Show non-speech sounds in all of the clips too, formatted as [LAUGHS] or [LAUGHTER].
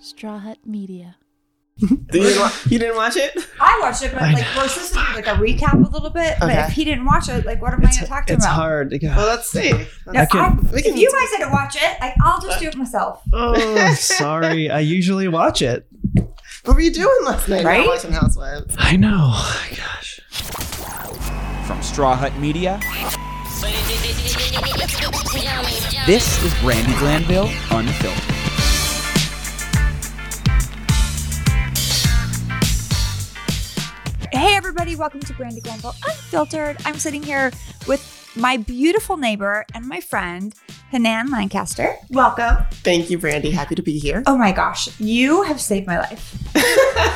Straw Hut Media. [LAUGHS] Did you, wa- you didn't watch it? I watched it, but I like we're supposed to do like a recap a little bit. But Okay. if he didn't watch it, like what am I It's, going to talk to him it's about? hard to go. Well, let's see. No, I could- I- we can- if you guys didn't watch it, like I'll just do it myself. Oh, [LAUGHS] sorry. I usually watch it. What were you doing last night? Right? Not watching Housewives. I know. Oh gosh. From Straw Hut Media, this is Brandi Glanville Unfiltered. Hey everybody, welcome to Brandi Glanville Unfiltered. I'm sitting here with my beautiful neighbor and my friend, Hanan Lancaster. Welcome. Thank you, Brandi. Happy to be here. Oh my gosh, you have saved my life.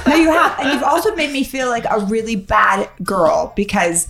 no, you have. And you've also made me feel like a really bad girl because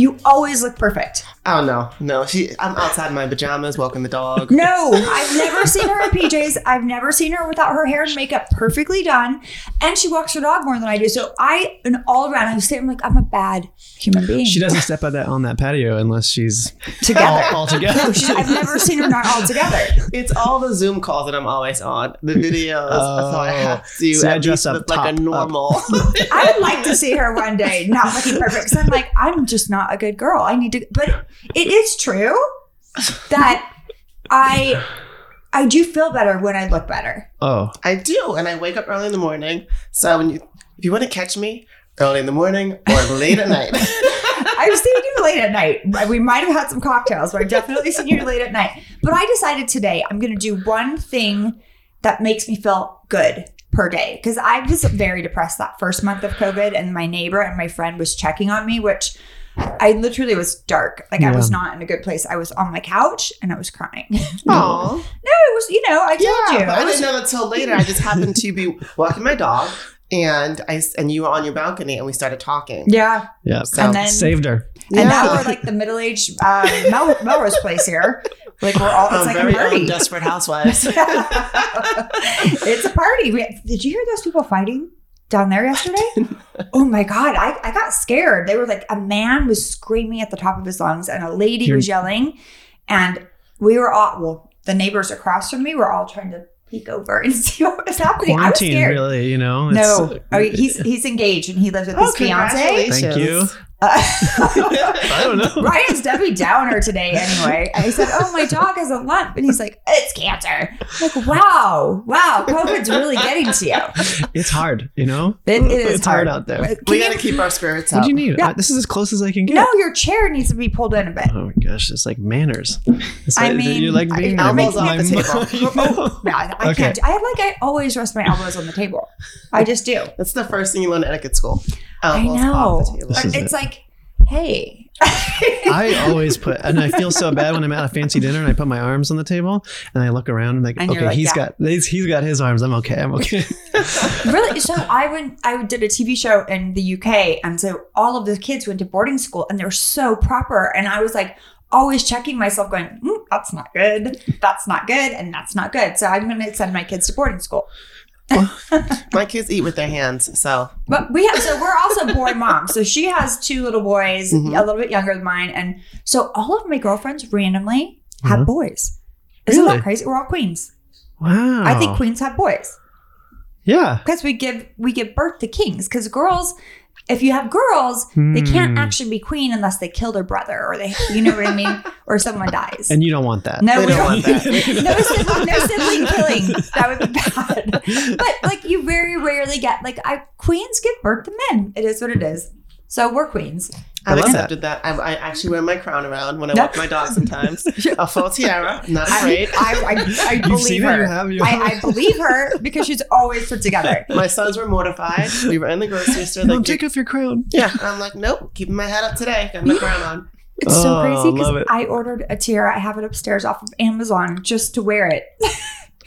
you always look perfect. Oh no, no. She. I'm outside in my pajamas, walking the dog. No, I've never seen her in PJs. I've never seen her without her hair and makeup perfectly done. And she walks her dog more than I do. So I, and all around, I'm sitting like, I'm a bad human being. She doesn't step on that on that patio unless she's Together. all, all together. No, she, I've never seen her not all together. It's all the Zoom calls that I'm always on. The videos. so I oh. have to So I at dress least up look like a top up. normal. [LAUGHS] I would like to see her one day not looking perfect because I'm like, I'm just not a good girl. I need to, but it is true that [LAUGHS] I, I do feel better when I look better. Oh, I do, and I wake up early in the morning. So when you, if you want to catch me early in the morning or late at night, [LAUGHS] I've seen you late at night. We might have had some cocktails, but I've definitely seen you late at night. But I decided today I'm going to do one thing that makes me feel good per day because I was very depressed that first month of COVID, and my neighbor and my friend was checking on me, which I literally was dark. Like I was not in a good place. I was on my couch and I was crying. [LAUGHS] no, Aw. it was you know I told Yeah, you. but I I didn't know until later. I just happened to be [LAUGHS] walking my dog, and I and you were on your balcony, and we started talking. yeah, yeah. So- And then- Saved her. and now we're like the middle-aged uh, Mel- Melrose place here. Like we're all it's I'm like very a party. own Desperate Housewives. [LAUGHS] it's a party. We, did you hear those people fighting down there yesterday? [LAUGHS] oh my god, I, I got scared. They were like a man was screaming at the top of his lungs and a lady You're- was yelling, and we were all well. The neighbors across from me were all trying to peek over and [LAUGHS] see what was happening. I was scared. really, you know? No, It's- I oh, mean, [LAUGHS] he's he's engaged and he lives with his Oh, fiance. Thank you. I don't know. [LAUGHS] Ryan's Debbie Downer today anyway. I said, Oh, my dog has a lump. And he's like, It's cancer. I'm like, wow, wow, COVID's really getting to you. It's hard, you know? It, it is it's hard, out there. Can we got to keep our spirits up. What do you need? Yeah. Uh, this is as close as I can get. no, your chair needs to be pulled in a bit. Oh my gosh, it's like manners. It's I like, mean, you like I- being I Elbows make- off the table. [LAUGHS] Oh, no, I, I Okay. can't. I like. I always rest my elbows on the table. I just do. That's the first thing you learn at etiquette school. I know. off the table. It's it. like, hey. I always put, and I feel so bad when I'm at a fancy dinner and I put my arms on the table and I look around and like, And okay, like, he's yeah. got he's, he's got his arms. I'm okay. I'm okay. [LAUGHS] really so i went i did a tv show in the uk and so all of the kids went to boarding school and they're so proper and i was like always checking myself going mm, that's not good that's not good and that's not good so i'm going to send my kids to boarding school [LAUGHS] My kids eat with their hands, so but we have so we're also boy moms so she has two little boys Mhm. a little bit younger than mine and so all of my girlfriends randomly have Mhm. boys isn't Really? that crazy we're all queens Wow. i think queens have boys Yeah. because we give we give birth to kings because girls if you have girls they can't Hmm. actually be queen unless they kill their brother or they you know what i mean? Or someone dies. And you don't want that. no They we don't want that. [LAUGHS] no sibling, no sibling killing. That would be bad. But like you very rarely get like I, queens give birth to men. It is what it is. So we're queens I've I like accepted that. I, I actually wear my crown around when I No. walk my dog sometimes. [LAUGHS] a full tiara, not afraid. I, I, I, [LAUGHS] I believe seen her you have, you I, have. I believe her because she's always put together [LAUGHS] My sons were mortified. We were in the grocery store. No, Like, take off your crown. yeah, I'm like, nope, keeping my head up today. Got my crown on. [GASPS] It's so Oh, crazy because. I ordered a tiara. I have it upstairs off of Amazon just to wear it.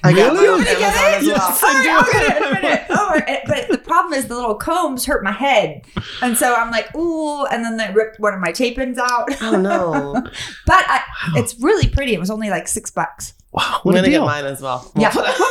I got Really? mine on You Amazon want as to get it? Yeah, I'll get it in a minute. [LAUGHS] Oh, it- but the problem is the little combs hurt my head, and so I'm like, ooh, and then they ripped one of my tape ins out. Oh no! [LAUGHS] but I, it's really pretty. It was only like six bucks. Wow. I'm gonna get mine as well. Yeah. We'll put- [LAUGHS]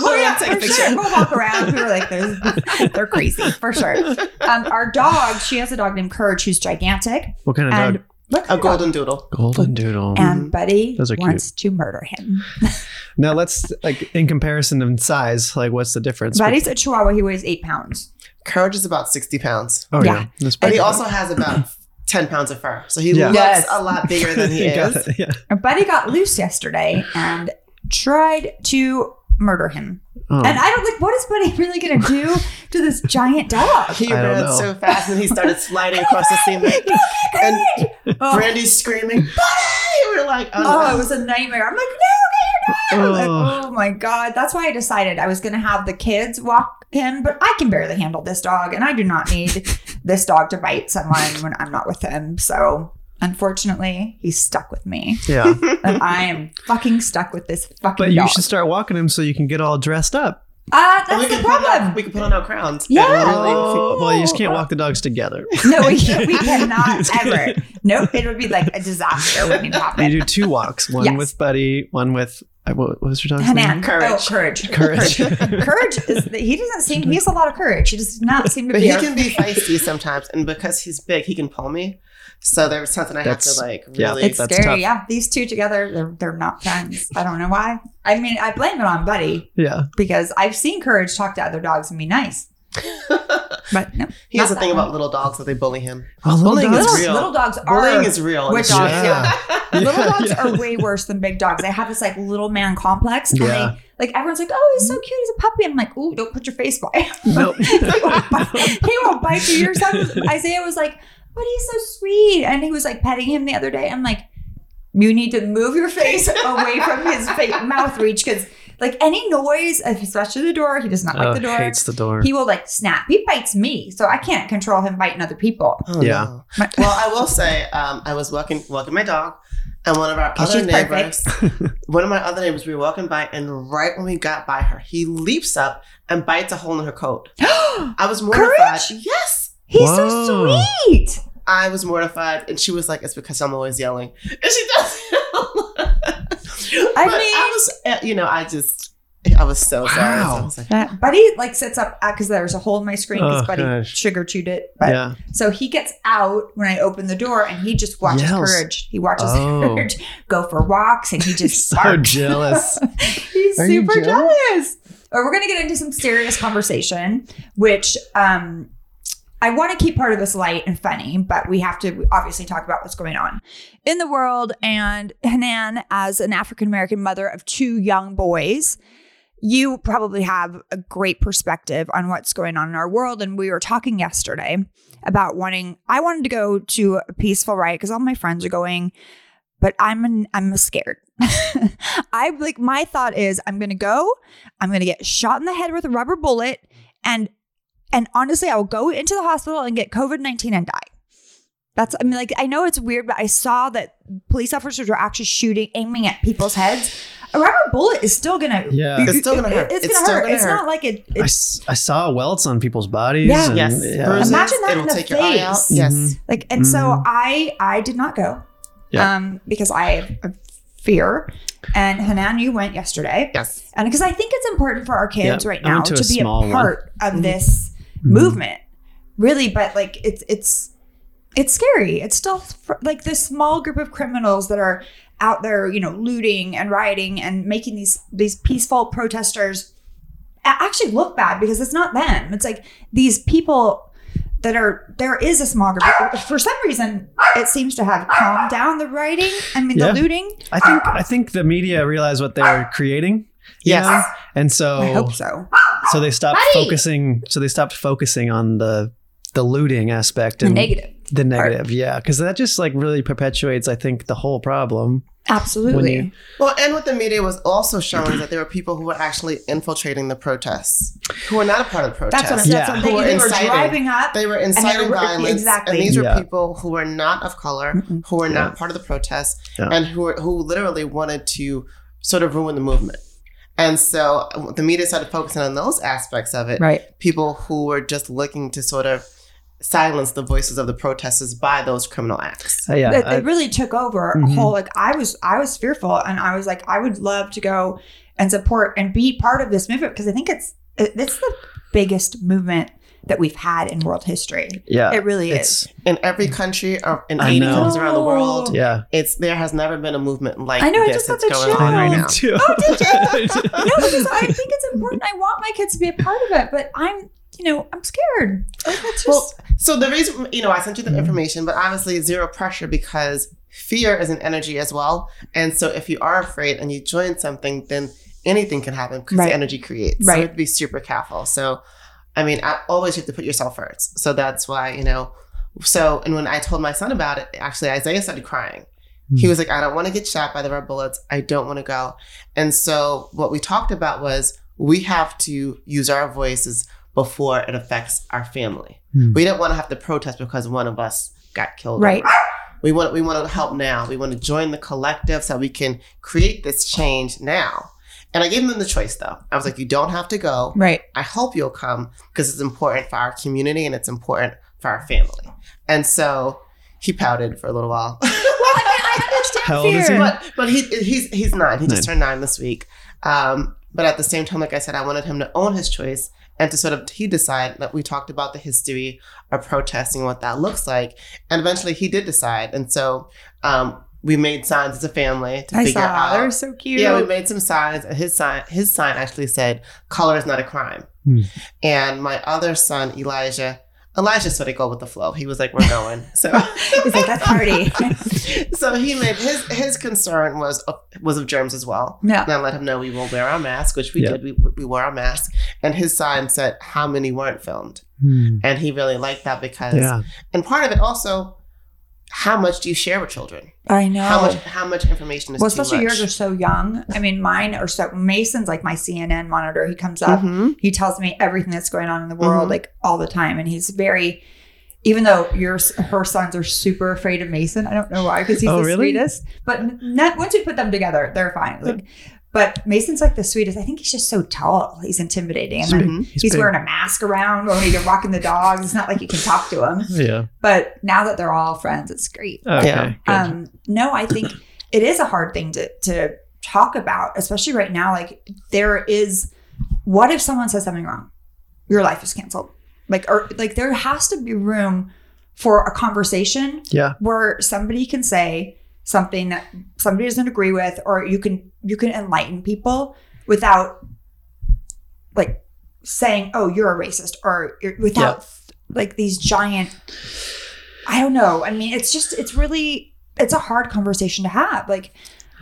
Oh, yeah, Take a for picture. sure. We'll walk around. We were like, they're, they're crazy for sure. Um, our dog, she has a dog named Courage who's gigantic. What kind of and dog? What A kind of golden doodle. Golden doodle. And mm-hmm. Buddy Those are cute. wants to murder him. [LAUGHS] now let's like in comparison in size, like what's the difference? Buddy's a Chihuahua. He weighs eight pounds. Courage is about 60 pounds. oh yeah, yeah. That's But he also has about [LAUGHS] 10 pounds of fur. So he Yeah. looks Yes. a lot bigger than [LAUGHS] he Got is. it, Yeah. Our Buddy got loose yesterday and tried to murder him. Oh. And I don't like what is Buddy really gonna do to this giant dog? He I ran so fast and he started sliding across the ceiling. and Oh, Brandi's screaming, Buddy! We're like, oh, oh, no. it was a nightmare. I'm like, no, get your dog. Oh. Like, Oh. oh my god. That's why I decided I was gonna have the kids walk him, but I can barely handle this dog, and I do not need this dog to bite someone when I'm not with him. So unfortunately, he's stuck with me. yeah. [LAUGHS] And I am fucking stuck with this fucking But you dog. should start walking him so you can get all dressed up. uh, And we that's the can put on our- problem. we can put on our crowns. Yeah. Oh, well, you just can't walk the dogs together. [LAUGHS] No, we, we [LAUGHS] cannot ever. Nope, it would be like a disaster waiting to You happen. do two walks, one Yes. with Buddy, one with uh, what, what was your dog's Hanan. name? Courage. Oh, courage. Courage. courage is he doesn't seem he has a lot of courage. He does not seem to But be he a- can be feisty sometimes. And because he's big, he can pull me. So there was something I That's- have to like yeah. really. it's that's scary. tough. Yeah, these two together, they're they're not friends. I don't know why. I mean, I blame it on Buddy Yeah. because I've seen Courage talk to other dogs and be nice. [LAUGHS] But no, he has a thing that about little dogs that they bully him. Oh, little Bullying dogs. is real. little dogs are Bullying is real. Which dogs? real. [LAUGHS] Yeah. little Yeah, dogs yeah. are way worse than big dogs. They have this like little man complex, and Yeah. they like everyone's like, "Oh, he's so cute. He's a puppy." I'm like, "Ooh, don't put your face by him. Nope. [LAUGHS] he, won't bite, he won't bite you." Your son, Isaiah, was like, "But he's so sweet," and he was like petting him the other day. I'm like, "You need to move your face [LAUGHS] away from his fa- mouth reach because." Like any noise, especially the door, he does not like Oh, the door. hates the door. He will like snap. He bites me, so I can't control him biting other people. Oh, Yeah. no. My- Well, I will say, um, I was walking walking my dog, and one of our Okay, other neighbors, [LAUGHS] one of my other neighbors, we were walking by, and right when we got by her, he leaps up and bites a hole in her coat. [GASPS] I was mortified. Courage? Yes, He's Whoa. so sweet. I was mortified, and she was like, "It's because I'm always yelling," and she does. [LAUGHS] I But mean- I was, uh, you know, I just, I was so sorry. I Wow. was like, That Buddy like sits up because there's a hole in my screen because Oh, Buddy gosh. sugar chewed it. But yeah. so he gets out when I open the door and he just watches Yells. Courage. He watches Oh. Courage go for walks and he He's just so [LAUGHS] jealous. He's Are super jealous? jealous. Or we're gonna get into some serious conversation, which um I want to keep part of this light and funny, but we have to obviously talk about what's going on in the world. And Hanan, as an African American mother of two young boys, you probably have a great perspective on what's going on in our world. And we were talking yesterday about wanting, I wanted to go to a peaceful riot because all my friends are going, but I'm an, I'm scared. [LAUGHS] I like my thought is I'm gonna go, I'm gonna get shot in the head with a rubber bullet, and and honestly, I will go into the hospital and get COVID 19 and die. That's, I mean, like, I know it's weird, but I saw that police officers were actually shooting, aiming at people's heads. A rubber bullet is still gonna, Yeah. It's still gonna hurt. It's, It's gonna hurt. gonna it's hurt. not like it. I, It's s- I saw welts on people's bodies. Yeah. and- yes, yeah. Imagine that it'll in the take your eye out. face. Yes, like, and so Mhm. I, I did not go, Yeah. um, because I fear. And Hanan, you went yesterday. yes. And because I think it's important for our kids Yeah, right now to to, a be a small one. part of Mhm. this Mhm. movement, really. But like, it's it's it's scary. It's still fr- like this small group of criminals that are out there, you know, looting and rioting and making these these peaceful protesters actually look bad because it's not them. It's like these people that are there is a small group. For some reason, it seems to have calmed down the rioting. I mean, Yeah. the looting. I think I think the media realized what they were creating. Yes. know? And so I hope so. So they stopped Buddy! focusing so they stopped focusing on the the looting aspect and The and negative. the negative yeah because that just like really perpetuates i think the whole problem Absolutely. you- Well, and what the media was also showing is that there were people who were actually infiltrating the protests, who were not a part of the That's protests. what, Yeah. that's what they, Who were they were inciting. driving up. They were they inciting were- violence, exactly. and these were Yeah. people who were not of color, Mm-mm. who were Yeah. not part of the protests, Yeah. and who were, who literally wanted to sort of ruin the movement. And so uh, the media started focusing on those aspects of it. Right. People who were just looking to sort of silence the voices of the protesters by those criminal acts. Uh, yeah it, it really took over a Mhm. whole like I was I was fearful and I was like I would love to go and support and be part of this movement because I think it's it's the biggest movement that we've had in world history. Yeah. It really it's, is. in every country or in I 80 know. countries around the world. Yeah. It's there has never been a movement like I know, I this just got that's the going on right now. too. Oh, did you? [LAUGHS] no, because I think it's important. I want my kids to be a part of it, but I'm, you know, I'm scared. Like just Well, so the reason, you know, I sent you the Mm-hmm. information, but obviously zero pressure because fear is an energy as well. And so if you are afraid and you join something, then anything can happen because Right. the energy creates. So Right. you have to be super careful. So, I mean, I always have to put yourself first. So that's why, you know, so, and when I told my son about it, actually Isaiah started crying. He Hmm. was like, I don't want to get shot by the red bullets. I don't want to go. And so what we talked about was we have to use our voices before it affects our family. Hmm. We don't want to have to protest because one of us got killed. Right. We want we want to help now. We want to join the collective so we can create this change now. And I gave them the choice though. I was like, you don't have to go. right. I hope you'll come because it's important for our community and it's important for our family. And so he pouted for a little while. [LAUGHS] Well, I, mean, I understand How old is he? but but he he's he's nine. He just turned nine this week. Um, but at the same time, like I said, I wanted him to own his choice and to sort of he decide that we talked about the history of protesting, what that looks like, and eventually he did decide. And so um, we made signs as a family to I figure saw. out. They're so cute. Yeah, we made some signs. His sign, his sign actually said, "Color is not a crime." Hmm. And my other son, Elijah, Elijah sort of go with the flow. He was like, "We're going." [LAUGHS] So, He's like, that's party. [LAUGHS] so he made his his concern was of, was of germs as well. Yeah. And I let him know we will wear our mask, which we Yeah. did. We we wore our mask, and his sign said how many weren't filmed, Hmm. and he really liked that because, Yeah. and part of it also, how much do you share with children? I know. How much how much information is well, especially yours are so young. I mean, mine are so. Mason's like my CNN monitor. He comes up, Mhm. he tells me everything that's going on in the world, Mhm. like all the time, and he's very. Even though yours, her sons are super afraid of Mason, I don't know why, because he's Oh, the really? sweetest. But not, once you put them together, they're fine. Like, but Mason's like the sweetest. I think he's just so tall. He's intimidating, and He's then Mhm. He's he's wearing a mask around when he's walking the dogs. It's not like you can talk to him. [LAUGHS] Yeah. But now that they're all friends, it's great. Okay. Yeah. Um, no, I think it is a hard thing to to talk about, especially right now. Like there is, what if someone says something wrong? Your life is canceled. Like or like there has to be room for a conversation yeah. where somebody can say something that somebody doesn't agree with, or you can you can enlighten people without like saying, "Oh, you're a racist," or you're- without like these giant. I don't know. I mean, it's just it's really it's a hard conversation to have. Like,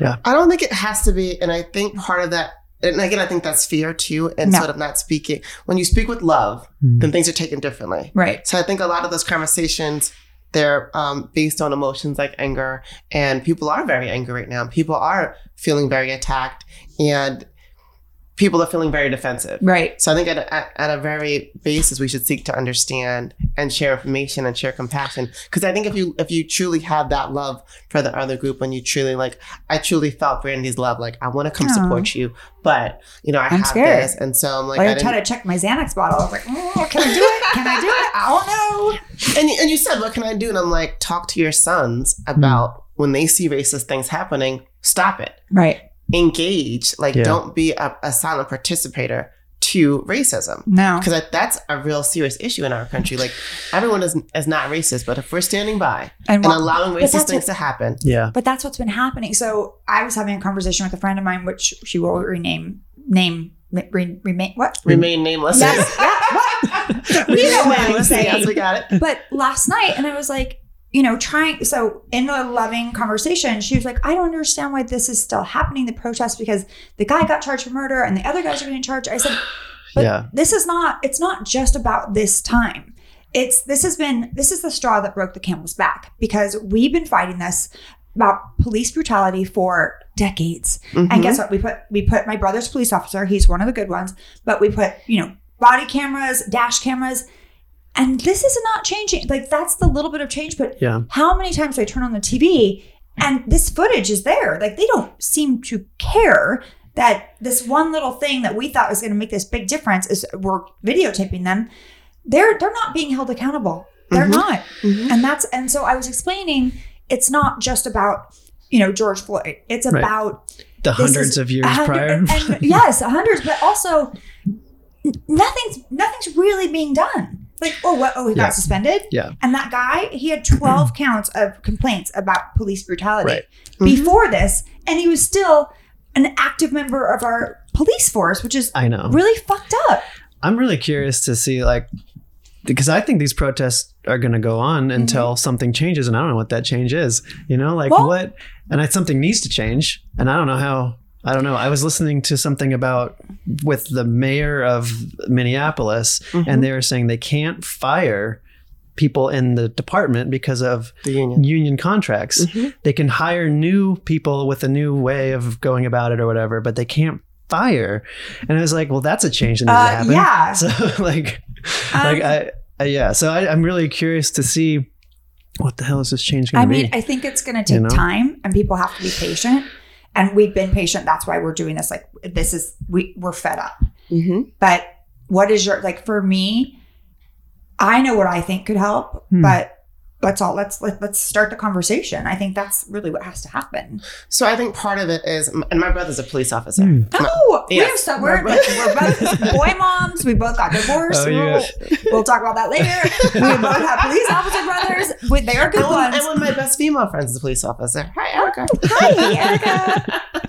yeah I don't think it has to be, and I think part of that, and again, I think that's fear too, and No. sort of not speaking. When you speak with love, Hmm. then things are taken differently. right? So I think a lot of those conversations, they're um, based on emotions like anger, and people are very angry right now. People are feeling very attacked, and people are feeling very defensive. Right. So I think at a, at, at a very basis, we should seek to understand and share information and share compassion. Because I think if you if you truly have that love for the other group, and you truly like, I truly felt Brandi's love. Like I want to come Aw. support you, but you know I I'm have scared. this, and so I'm like, Like, I I tried to check my Xanax bottle. I was like, "Mm, "Can I do it? Can I do it? I don't know." [LAUGHS] and and you said, what can I do? And I'm like, talk to your sons about when they see racist things happening, stop it, Right. Engage. Like Yeah. don't be a, a silent participator to racism. No. because that's a real serious issue in our country. Like everyone is is not racist, but if we're standing by And, and what- allowing racist things what- to happen, Yeah. But that's what's been happening. So I was having a conversation with a friend of mine, which she will rename name re, remain what? remain nameless. Yes, yeah, what? [LAUGHS] You Remain know what I'm saying. Yes, we got it. But last night, and I was like, you know, trying. So in a loving conversation, she was like, I don't understand why this is still happening. The protest because the guy got charged for murder and the other guys are getting charged. I said, [SIGHS] but Yeah. this is not. It's not just about this time. It's this has been this is the straw that broke the camel's back because we've been fighting this about police brutality for decades. Mhm. And guess what? We put we put my brother's police officer. He's one of the good ones, but we put you know body cameras, dash cameras, and this is not changing. Like that's the little bit of change. But Yeah. how many times do I turn on the TV and this footage is there? Like they don't seem to care that this one little thing that we thought was going to make this big difference is we're videotaping them. They're they're not being held accountable. They're Mhm. not. Mhm. And that's and so I was explaining it's not just about you know George Floyd. It's Right. about The hundreds is of years hundred- prior. and [LAUGHS] yes, hundreds, but also nothing's nothing's really being done. Like, oh, what? Oh, he got suspended. Yeah. And that guy, he had 12 [CLEARS THROAT] counts of complaints about police brutality Right. before mm-hmm. this, and he was still an active member of our police force, which is I know. really fucked up. I'm really curious to see like because I think these protests are going to go on mm-hmm. until something changes, and I don't know what that change is. You know, like Well- what, and I, something needs to change, and I don't know how. I don't know. I was listening to something about with the mayor of Minneapolis, and they were saying they can't fire people in the department because of The union. union contracts. They can hire new people with a new way of going about it or whatever, but they can't fire. And I was like, well, that's a change that needs Uh, to happen. yeah. [LAUGHS] So like, Um, like I, I yeah. So I, I'm really curious to see what the hell is this change going to be. I mean, be. I think it's going to take know? time, and people have to be patient. And we've been patient. That's why we're doing this. Like, this is we we're fed up. hmm But what is your like for me? I know what I think could help, Hmm. but let's all let's let, let's start the conversation. I think that's really what has to happen. So I think part of it is, and my brother's a police officer. Hmm. Oh, we yes. have so we're, like, we're both boy moms. We both got divorced. Oh, you we'll, we'll talk about that later. We both have police officer brothers. We, they are good And one, ones. and one of my best female friends is a police officer. Hi, Erica. Hi, Erica. [LAUGHS]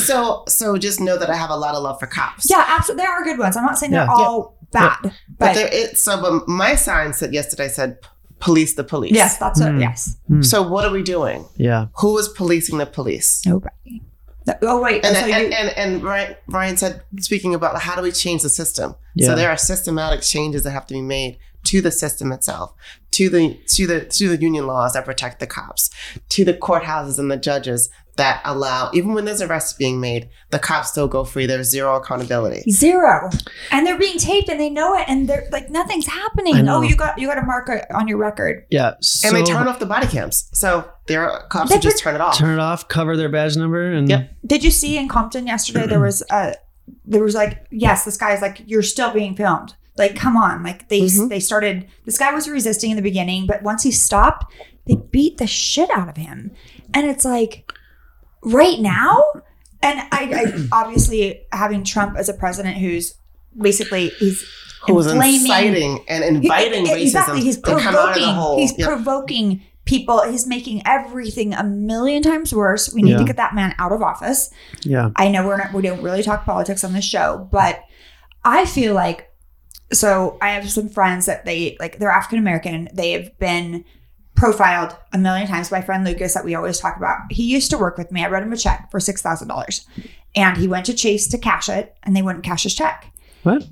so, so just know that I have a lot of love for cops. Yeah, absolutely. There are good ones. I'm not saying they're Yeah. all bad, But but, there is so. But my sign said yesterday said, "Police the police." yes, that's Hmm. it. Yes, So what are we doing? yeah. Who is policing the police? nobody. Oh wait, And so and, you, and, and Ryan, Ryan said, speaking about how do we change the system? Yeah. So there are systematic changes that have to be made to the system itself, to the to the to the union laws that protect the cops, to the courthouses and the judges that allow, even when there's arrests being made, the cops still go free. There's zero accountability. Zero. And they're being taped and they know it and they're like nothing's happening. Oh, you got you got a marker on your record. Yeah. So and they turn off the body cams. So their cops They who just put- turn it off. turn it off, cover their badge number, and Yep. Did you see in Compton yesterday there was a there was like yes, this guy's like you're still being filmed. Like come on. Like they Mhm. they started this guy was resisting in the beginning, but once he stopped, they beat the shit out of him. And it's like right now and I, I [CLEARS THROAT] obviously having Trump as a president who's basically he's who was inciting and inviting He- racism Exactly. He's to come out of the provoking. hole. He's Yep. provoking people. He's making everything a million times worse. We need Yeah. to get that man out of office. yeah. I know we're not. We don't really talk politics on this show, but I feel like. So I have some friends that they like. They're African American. They have been profiled a million times. by friend Lucas, that we always talk about. He used to work with me. I wrote him a check for six thousand dollars, and he went to Chase to cash it, and they wouldn't cash his check. What?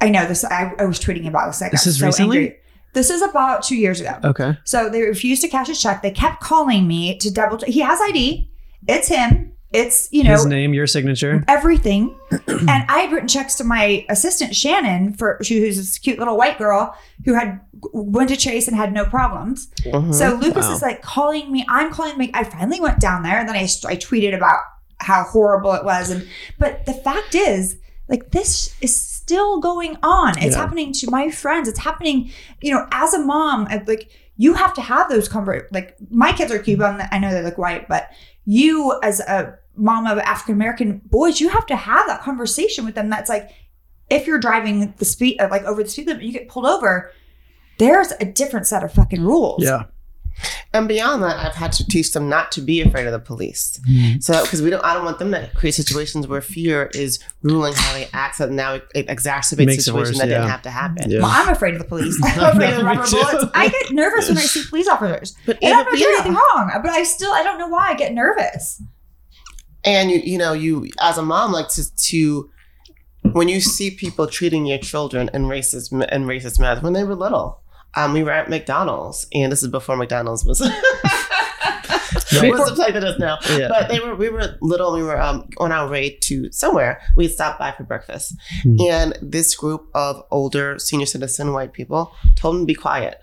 I know this. I, I was tweeting about this. I got This is so recently? angry. This is about two years ago. Okay. So they refused to cash his check. They kept calling me to double. He has ID. It's him. It's you know His name, your signature. everything. [CLEARS THROAT] and I had written checks to my assistant Shannon for she who's this cute little white girl who had went to Chase and had no problems. Mhm. So Lucas Wow. is like calling me. I'm calling me. I finally went down there and then I, I tweeted about how horrible it was. And but the fact is, like this is still going on. It's Yeah. happening to my friends. It's happening. You know, as a mom, like you have to have those conver Like my kids are Cuban. I know they look white, but you as a mom of African American boys, you have to have that conversation with them. That's like if you're driving the speed uh, like over the speed limit, you get pulled over. There's a different set of fucking rules. Yeah. And beyond that, I've had to teach them not to be afraid of the police. So, because we don't, I don't want them to create situations where fear is ruling how they act. So now it, it exacerbates Makes a it situation worse, that didn't have to happen. Yeah. Well, I'm afraid of the police. [LAUGHS] [LAUGHS] I'm afraid of the rubber bullets. I get nervous when I see police officers. But And I'm even- not doing yeah. anything wrong, but I still I don't know why I get nervous. And you you know you as a mom like to to when you see people treating your children in racist in racist manner when they were little um we were at mcdonald's and this is before mcdonald's was [LAUGHS] was the place it is now. Yeah. but they were we were little we were um on our way to somewhere. We stopped by for breakfast. Hmm. and this group of older senior citizen white people told them to be quiet.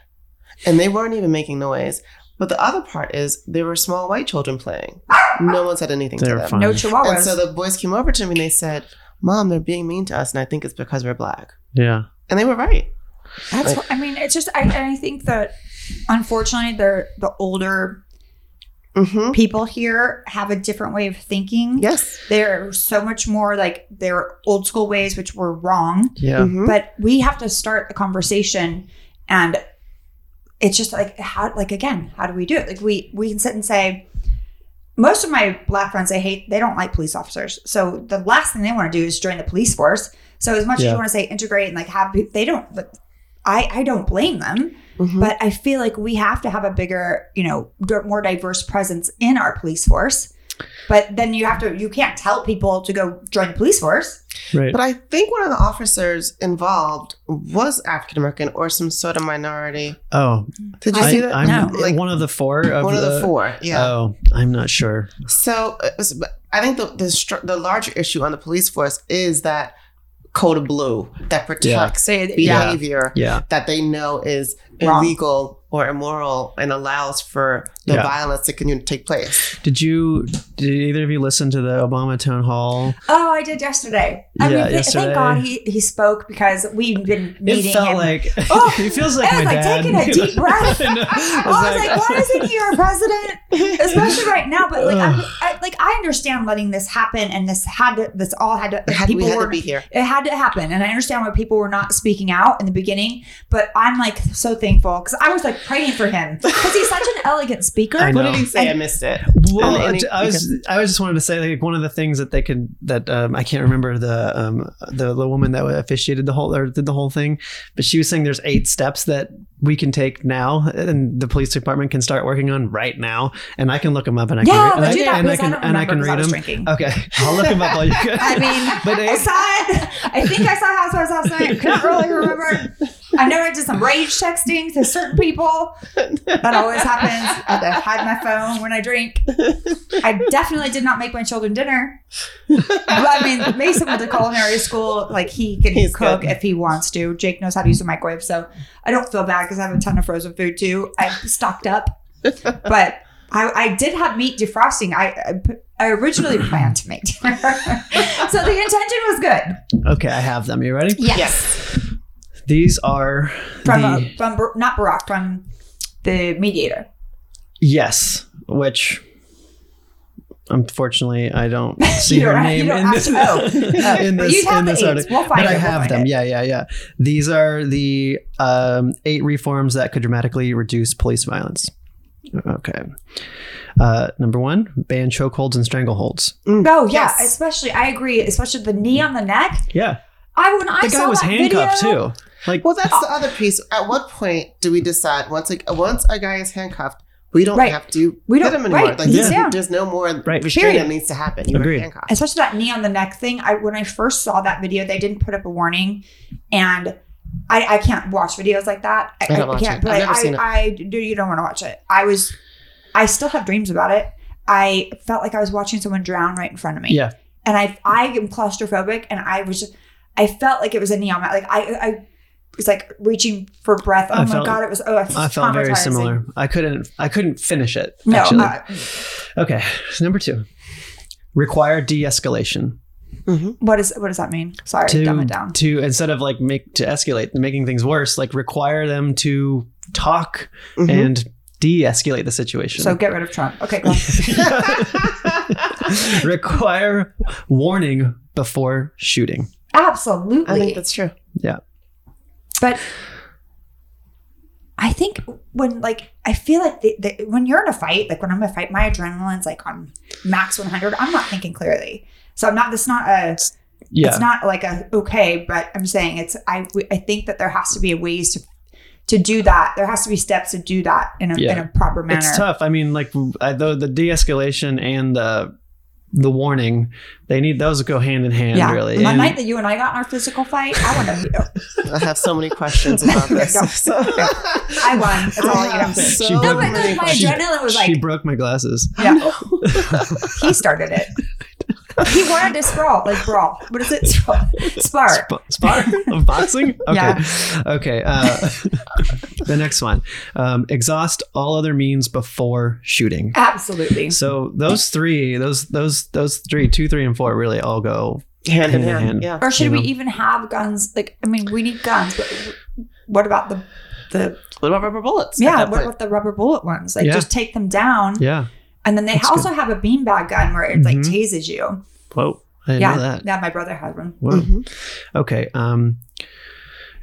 And they weren't even making noise but the other part is there were small white children playing no one said anything They to them fine. No chihuahuas. and so the boys came over to me and they said, Mom, they're being mean to us. And I think it's because we're black. Yeah. And they were right. That's like- what, I mean, it's just I, I think that unfortunately they're the older Mm-hmm. People here have a different way of thinking. Yes. They're so much more like their old school ways, which were wrong. Yeah. Mhm. But we have to start the conversation, and it's just like how, like again, how do we do it? Like we we can sit and say, most of my black friends, they hate, they don't like police officers. So the last thing they want to do is join the police force. So as much as you want to say integrate and like have, they don't. But I I don't blame them. Mhm. But I feel like we have to have a bigger, you know, more diverse presence in our police force. But then you have to, you can't tell people to go join the police force. Right. But I think one of the officers involved was African American or some sort of minority. Oh, Did you I- see that? I'm No. like one of the four. Of one of the four. Yeah. Oh, I'm not sure. So uh, I think the the, the larger issue on the police force is that code of blue that protects Say, behavior Yeah. that they know is Wrong. illegal or immoral and allows for the Yeah. violence to continue to take place. Did you? Did either of you listen to the Obama town hall? Oh, I did yesterday. I Yeah, mean, yesterday. thank God he, he spoke because we've been meeting It felt him. like [LAUGHS] Oh, he feels like I was my like dad. taking a deep [LAUGHS] breath. I, know. [LAUGHS] I was like, why isn't he our president? Especially right now. But like, I'm, I, like I understand letting this happen, and this had to, this all had to. It had, we people had were to be here. it had to happen, and I understand why people were not speaking out in the beginning. But I'm like so thankful because I was like praying for him because he's such an elegant speaker. I What did he say? I missed it. Well, And- and I he- was I was just wanted to say like one of the things that they could that um, I can't remember the um the the woman that officiated the whole or did the whole thing, but she was saying there's eight steps that we can take now and the police department can start working on right now, and I can look them up and I Yeah, can and I, and I because I can and I can remember 'cause I read them. drinking. Okay, I'll look them up while you. [LAUGHS] I mean, but I it, saw it. I think I saw Housewives last night. I couldn't really remember. I know I did some rage texting to certain people. That always happens. I have to hide my phone when I drink. I definitely did not make my children dinner. But I mean, Mason went to culinary school. Like he can He's cook good. if he wants to. Jake knows how to use a microwave, so I don't feel bad because I have a ton of frozen food too. I stocked up, but I, I did have meat defrosting. I, I I originally planned to make dinner, [LAUGHS] so the intention was good. okay, I have them. You ready? Yes, These are from the uh, from not Barack from the mediator. yes, which. Unfortunately, I don't [LAUGHS] see You her name [LAUGHS] in this, to- oh, oh. in this, in this article. We'll find but it. I We'll have them. it. Yeah, yeah, yeah. These are the um, eight reforms that could dramatically reduce police violence. Okay. Uh, number one, ban chokeholds and strangleholds. Oh yeah, Yes. especially I agree. Especially the knee on the neck. Yeah, I when I the saw guy was that handcuffed video, too. Like, Well, that's uh, the other piece. At what point do we decide once like once a guy is handcuffed, we don't Right. have to We don't- him anymore. right. Like He's there's, there's no more Right. restraining Period. that needs to happen. You Agreed. handcuffed. especially that knee on the neck thing. I when I first saw that video, they didn't put up a warning, and I, I can't watch videos like that. I, I don't watch can't. it. But I've never I, seen it. I do. You don't want to watch it. I was. I still have dreams about it. I felt like I was watching someone drown right in front of me. yeah, and I I am claustrophobic, and I was just I felt like it was a neon mat. Like I I was like reaching for breath. Oh I my felt- god, it was oh it's I felt very similar. I couldn't. I couldn't finish it. No, actually. uh, okay. So number two, require de-escalation. what is what does that mean? Sorry, to dumb it down. to instead of like make to escalate making things worse like require them to talk Mhm. and de-escalate the situation So get rid of Trump. Okay, go. [LAUGHS] require warning before shooting Absolutely. I think that's true. yeah But I think when like I feel like the, the, when you're in a fight, like when I'm in a fight, my adrenaline's like on max 100. I'm not thinking clearly, so I'm not. This not a. yeah It's not like a okay, but I'm saying it's. I I think that there has to be a ways to to do that. There has to be steps to do that in a in a proper manner. it's tough i mean like I, the, the de-escalation and the the warning they need those to go hand in hand Yeah. really The And- night that you and I got in our physical fight, I want to. I have so many questions about this. Go. [LAUGHS] So- I won. That's all you have to say. So She No, broke but my questions. adrenaline was she like, broke my glasses yeah. [LAUGHS] he started it. [LAUGHS] He wanted to sprawl, like brawl. What is it? [LAUGHS] Sprawl. Spar. Sp- spar [LAUGHS] of boxing okay Yeah. okay uh, the next one um, exhaust all other means before shooting Absolutely. So those three, those those those three, two, three, and four, really all go. hand in Hand in hand. hand. Yeah. Or should You we know. even have guns? Like, I mean, we need guns, but what about the the What about rubber bullets? yeah? What point? about the rubber bullet ones? Like, Yeah. just take them down. Yeah, And then they That's also have a beanbag gun where it like Mhm. tases you. Whoa. I didn't Yeah, know that. yeah. My brother had one. Whoa. Mhm. Okay. Um,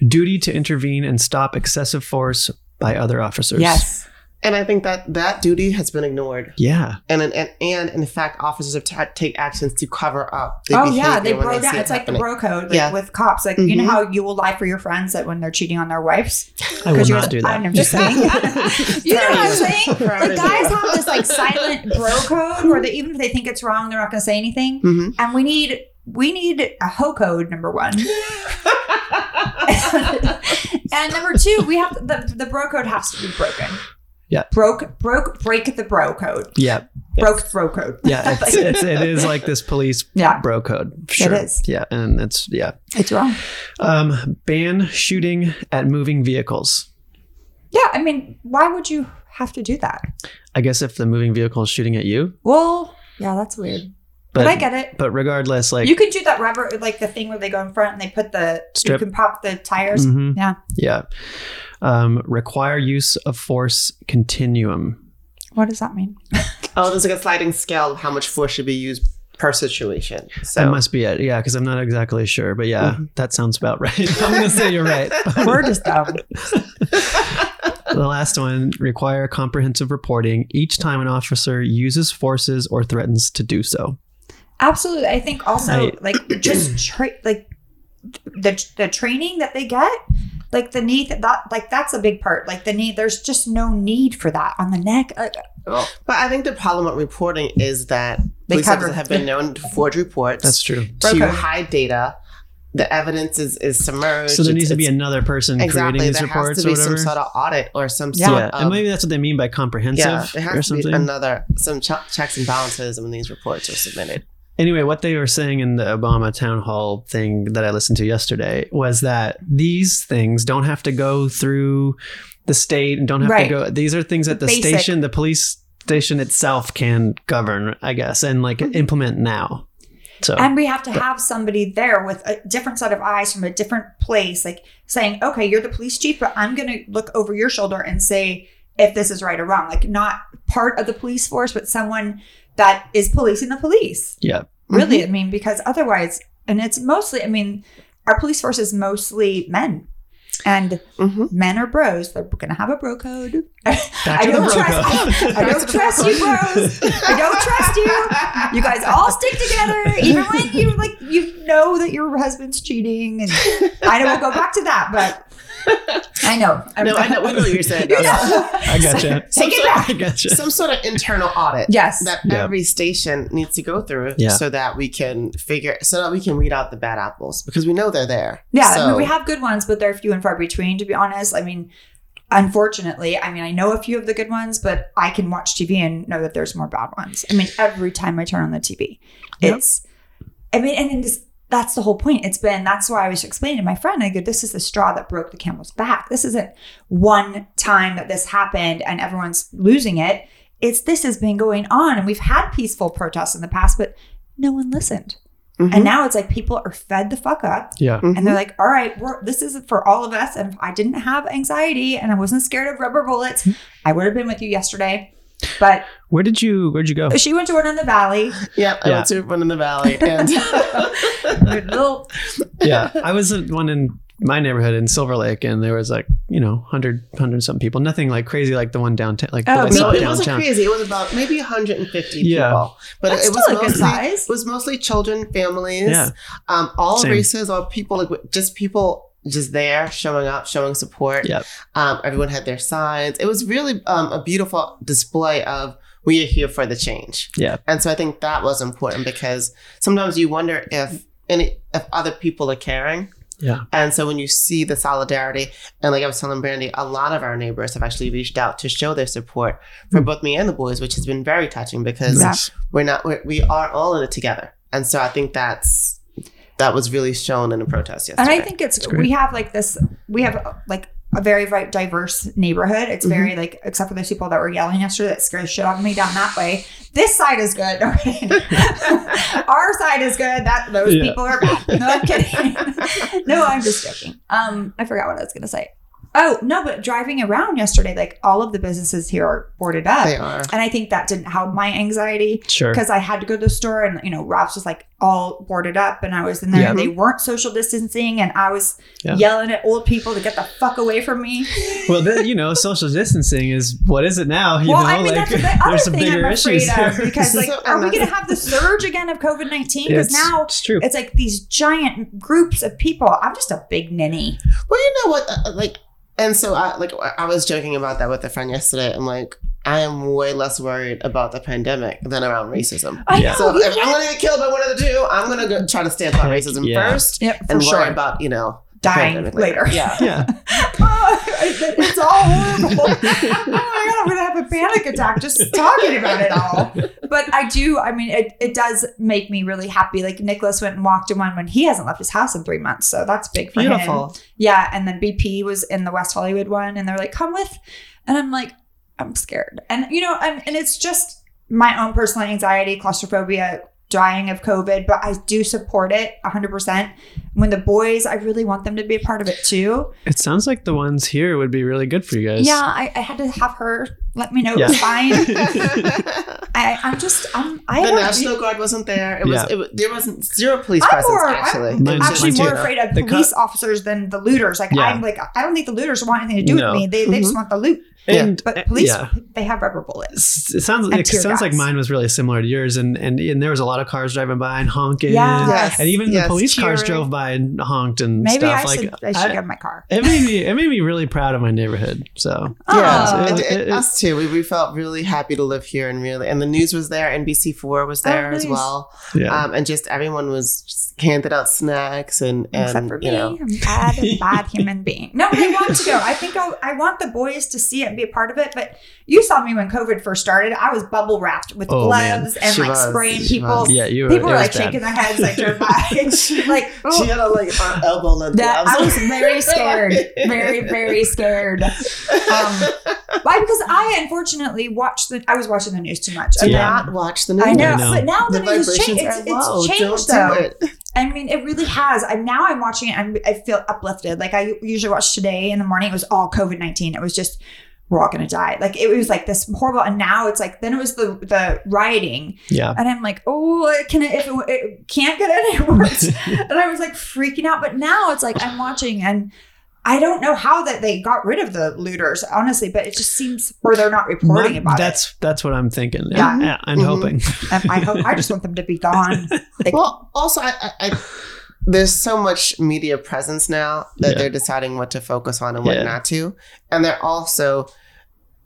duty to intervene and stop excessive force by other officers. Yes. And I think that that duty has been ignored. Yeah. And and, and, and in fact, officers have to take actions to cover up. The oh yeah, they behavior when bro down. it It's like the bro code like, Yeah. with cops. Like you know Mhm. how you will lie for your friends that when they're cheating on their wives. I will 'Cause you're- not do that. I'm just [LAUGHS] saying. [LAUGHS] you know what I'm saying? [LAUGHS] Proud Like guys have this like silent bro code where they, even if they think it's wrong, they're not going to say anything. Mhm. And we need we need a ho code number one. and number two, we have the the bro code has to be broken. Yeah. Broke broke break the bro code. Yeah. Broke the bro code. Yeah. It's, [LAUGHS] it's, it is like this police Yeah. bro code. Sure. is. Yeah. And it's, yeah. It's wrong. Um, ban shooting at moving vehicles. Yeah, I mean, why would you have to do that? I guess if the moving vehicle is shooting at you, Well, yeah, that's weird. But, I get it. But regardless, like, you can do that rubber, like the thing where they go in front and they put the Strip. You can pop the tires. Mhm. Yeah. yeah. Um, require use of force continuum. What does that mean? [LAUGHS] Oh, there's like a sliding scale of how much force should be used per situation. So That must be it. Yeah, because I'm not exactly sure, but yeah, Mm-hmm. that sounds about right. [LAUGHS] I'm gonna say you're right. [LAUGHS] We're just dumb. the last one require comprehensive reporting each time an officer uses forces or threatens to do so. Absolutely. I think also I- like [CLEARS THROAT] just tra- like the the training that they get, like the need that, that like that's a big part. Like the need, there's just no need for that on the neck. Uh, oh. But I think the problem with reporting is that They police cover- officers have been known to forge reports. That's true. To Okay. hide data. The evidence is, is submerged. So there It's- needs to be another person exactly. creating these There has reports to or be some sort of audit or some Yeah. sort yeah, of and maybe that's what they mean by comprehensive yeah. There or has to be another some ch- checks and balances when these reports are submitted. Anyway, what they were saying in the Obama town hall thing that I listened to yesterday was that these things don't have to go through the state and don't have Right. to go. These are things that the Basic. station, the police station itself can govern, I guess, and like mm-hmm. implement now. So And we have to have somebody there with a different set of eyes from a different place, like saying, okay, you're the police chief, but I'm going to look over your shoulder and say if this is right or wrong. Like, not part of the police force, but someone that is policing the police. yeah, Really, I mean, because otherwise, and it's mostly, I mean, our police force is mostly men. And Mhm. men are bros. They're going to have a bro code. [LAUGHS] I don't bro trust. code. I, I don't trust you, bros. I don't trust you. You guys all stick together, even when you like you know that your husband's cheating. And I know we'll go back to that, but [LAUGHS] I know. I'm- No, I know. We know what you're saying. [LAUGHS] You know. I gotcha. [LAUGHS] Take it back. I gotcha. Some sort of internal audit. Yes. that Yeah. every station needs to go through Yeah. so that we can figure so that we can weed out the bad apples because we know they're there. Yeah, I mean, we have good ones, but they're few and far between, to be honest. I mean, unfortunately, I mean, I know a few of the good ones, but I can watch TV and know that there's more bad ones. I mean, every time I turn on the TV, Yep. it's, I mean, and then this, that's the whole point. It's been, that's why I was explaining to my friend, I go, this is the straw that broke the camel's back. This isn't one time that this happened and everyone's losing it. It's this has been going on, and we've had peaceful protests in the past, but no one listened. Mhm. And now it's like people are fed the fuck up Yeah. Mhm. and they're like, all right, we're, this is for all of us. And if I didn't have anxiety and I wasn't scared of rubber bullets, I would have been with you yesterday. But Where did you Where'd you go? she went to one in the valley. [LAUGHS] yeah, I Yeah. went to one in the valley [LAUGHS] and Little, yeah, I was at one in my neighborhood in Silver Lake, and there was like you know 100, 100 some people. Nothing like crazy like the one downtown. Like Oh, what I saw no, it wasn't crazy. It was about maybe 150 Yeah. people, but That's it was still a good mostly size. it was mostly children, families, Yeah. um, all Same. races, all people like just people just there showing up, showing support. Yep. Um, everyone had their signs. It was really um, a beautiful display of we are here for the change. Yeah. And so I think that was important because sometimes you wonder if any if other people are caring. Yeah. And so when you see the solidarity, and like I was telling Brandi, a lot of our neighbors have actually reached out to show their support for both me and the boys, which has been very touching because. We're not we're, we are all in it together. And so I think that's that was really shown in the protest yesterday. and. I think it's, great. we have like this, we have like a very, very diverse neighborhood. It's very like, except for those people that were yelling yesterday that scared the shit out of me down that way. This side is good. [LAUGHS] No, [LAUGHS] Our side is good. That those Yeah. people are bad. No, I'm kidding. [LAUGHS] no, I'm just joking. Um, I forgot what I was gonna say. Oh no, but driving around yesterday, like all of the businesses here are boarded up, They are. and I think that didn't help my anxiety Sure. because I had to go to the store, and you know, Ralph's was like all boarded up, and I was in there. Yeah. and They weren't social distancing, and I was Yeah. yelling at old people to get the fuck away from me. [LAUGHS] Well, then, you know, social distancing is what is it now? You well, know, I mean, like that's the other there's some thing bigger I'm afraid issues of because, [LAUGHS] like, So- are we going to have the surge again of COVID nineteen? Because It's- now it's true. it's like these giant groups of people. I'm just a big ninny. Well, you know what? Uh, like, and so I like I was joking about that with a friend yesterday. I'm like, I am way less worried about the pandemic than around racism. I yeah. So if I'm gonna get killed by one of the two, I'm gonna go try to stand about Heck racism yeah. first Yep, and sure. worry about you know the Dying pandemic later. Yeah. [LAUGHS] yeah. Oh, it's all horrible. [LAUGHS] oh my god, I'm gonna have a panic attack just talking about it all. But I do. I mean, it, it does make me really happy. Like Nicholas went and walked in one when he hasn't left his house in three months, so that's big for him. Beautiful. Yeah, and then BP was in the West Hollywood one, and they're like, "Come with," and I'm like, "I'm scared," and you know, I'm, and it's just my own personal anxiety, claustrophobia, dying of COVID, but I do support it 100. percent When the boys, I really want them to be a part of it too. It sounds like the ones here would be really good for you guys. Yeah, I, I had to have her let me know it was fine. the [LAUGHS] [LAUGHS] I, I'm just, I'm, I don't- National Guard wasn't there. It was, Yeah. it there wasn't zero police I'm presence more, actually. I'm Mine- actually mine too. more afraid of The co- police officers than the looters. Like Yeah. I'm like, I don't think the looters want anything to do No. with me. They, they just mm-hmm. want the loot. And But uh, police, yeah. they have rubber bullets. It sounds it tear sounds like mine was really similar to yours, and, and and there was a lot of cars driving by and honking, Yeah. Yes, and even yes, the police cars drove by and honked and Maybe stuff. I like should, I should get my car. it made me it made me really proud of my neighborhood. So Yeah, Oh. and- it- and it- us too. We, we felt really happy to live here, and really, and the news was there. NBC Four was Oh, there as well, yeah, um, and just everyone was just handed out snacks and Except and for me, you know, I'm bad, bad human being. No, but I want to go. I think I, I want the boys to see it and be a part of it. But you saw me when COVID first started. I was bubble wrapped with Oh, man. gloves and She like was. spraying people. yeah, you were, People were like bad. shaking their heads like they're [LAUGHS] by. [LAUGHS] like oh, she had a like uh, elbow length that gloves. I was very [LAUGHS] scared, very very scared. Um, why? Because I unfortunately watched the. I was watching the news too much. Do And Yeah. not watch the news. I know, I know. but now the, The news has changed. It's, are low. it's changed Don't though. do it. I mean, it really has. I'm now I'm watching it. I'm, I feel uplifted. Like I usually watch today in the morning. It was all COVID nineteen. It was just we're all gonna die. Like it was like this horrible. And now it's like then it was the the rioting, yeah. and I'm like, oh, can it? If it, it can't get any worse. [LAUGHS] and I was like freaking out. But now it's like I'm watching and. I don't know how that they got rid of the looters, honestly, but it just seems, or they're not reporting My- about that's that's what I'm thinking. Yeah. Yeah, and Mhm. hoping. And I hope I just want them to be gone. [LAUGHS] Like, Well, also, I, I, I there's so much media presence now that Yeah. they're deciding what to focus on and what Yeah. not to, and they're also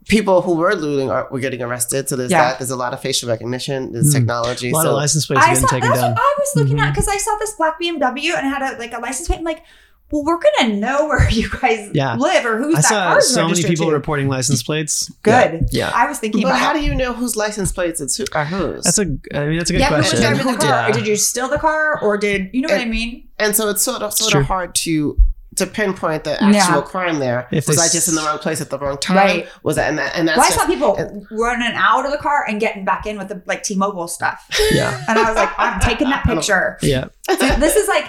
people who were looting are were getting arrested. So there's Yeah. that. There's a lot of facial recognition. There's Mhm. technology. A lot so of license plates I getting saw taken that's down. what I was looking at Mhm. because I saw this black BMW and it had a like a license plate. I'm like, well, we're gonna know [LAUGHS] where you guys Yeah. live or who's I that saw car so many people to. reporting license plates. [LAUGHS] Good. Yeah. I was thinking but about how do you know whose license plates it's who, are whose? That's a I mean that's a good yeah, who was question. driving the car? did? Or did you steal the car or did you know what I mean? and so it's sort of sort of hard to to pinpoint the Yeah. actual crime there. If was I just in the wrong place at the wrong time? Right. Was that and that and that's Well, I just- saw people and- running out of the car and getting back in with the like T-Mobile stuff, Yeah. and I was like, I'm taking that [LAUGHS] picture. Yeah. So this is like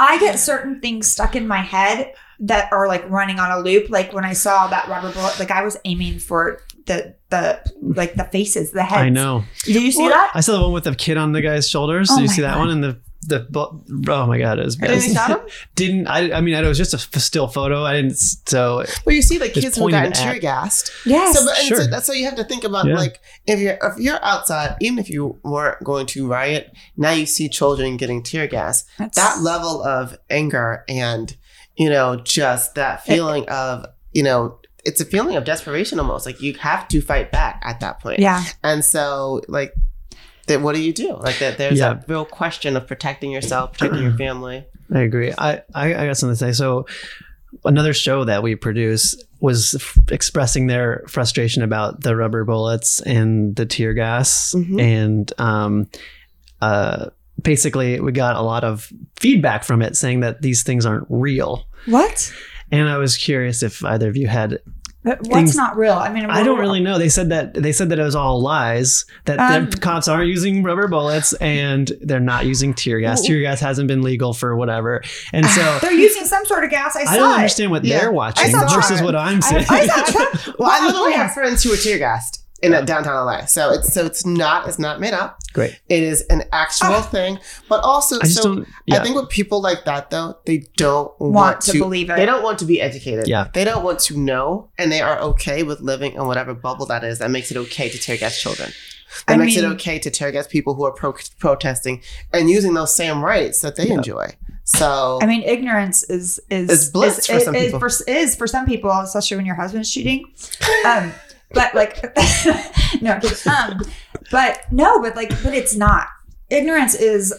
I get certain things stuck in my head that are like running on a loop. Like when I saw that rubber bullet, like I was aiming for the the like the faces, the heads. I know. Did you see Well, that? I saw the one with the kid on the guy's shoulders. Oh Did you oh my see that one? And the the oh my god, it was Didn't you bad. him? [LAUGHS] Didn't I? I mean, it was just a still photo. I didn't. So Well, you see the kids who pointed gotten tear gassed. Yes. So, but, and Sure. so so you have to think about Yeah. like if you're if you're outside, even if you weren't going to riot, now you see children getting tear gas. That's- That level of anger and you know just that feeling of you know it's a feeling of desperation almost like you have to fight back at that point. yeah. And so like. That, what do you do? Like that, there's Yeah. a real question of protecting yourself, protecting your family. [CLEARS THROAT] I agree. I, I I got something to say. So another show that we produce was f- expressing their frustration about the rubber bullets and the tear gas Mhm. and um uh basically we got a lot of feedback from it saying that these things aren't real What? and i was curious if either of you had But what's Things- not real? I mean, I don't really know. They said that they said that it was all lies. That Um, the cops aren't using rubber bullets and they're not using tear gas. Tear gas hasn't been legal for whatever. And so [SIGHS] They're using some sort of gas. I saw I don't it. understand what Yeah. they're watching versus it. what I'm I, saying. I saw [LAUGHS] Well, I literally have friends who were tear gassed in uh, downtown LA. So it's so it's not it's not made up. Great. It is an actual Ah. thing. But also, I so. Yeah. I think with people like that though, they don't want, Want to believe it. They don't want to be educated. Yeah. They don't want to know, and they are okay with living in whatever bubble that is that makes it okay to tear gas children. That I makes it okay to tear gas people who are pro- protesting and using those same rights that they Yeah. enjoy. So I mean, ignorance is is Is bliss for is, some is people. For, is for some people, especially when your husband's cheating. [LAUGHS] Um, but like, [LAUGHS] no, um, but no, but like, but it's not. Ignorance is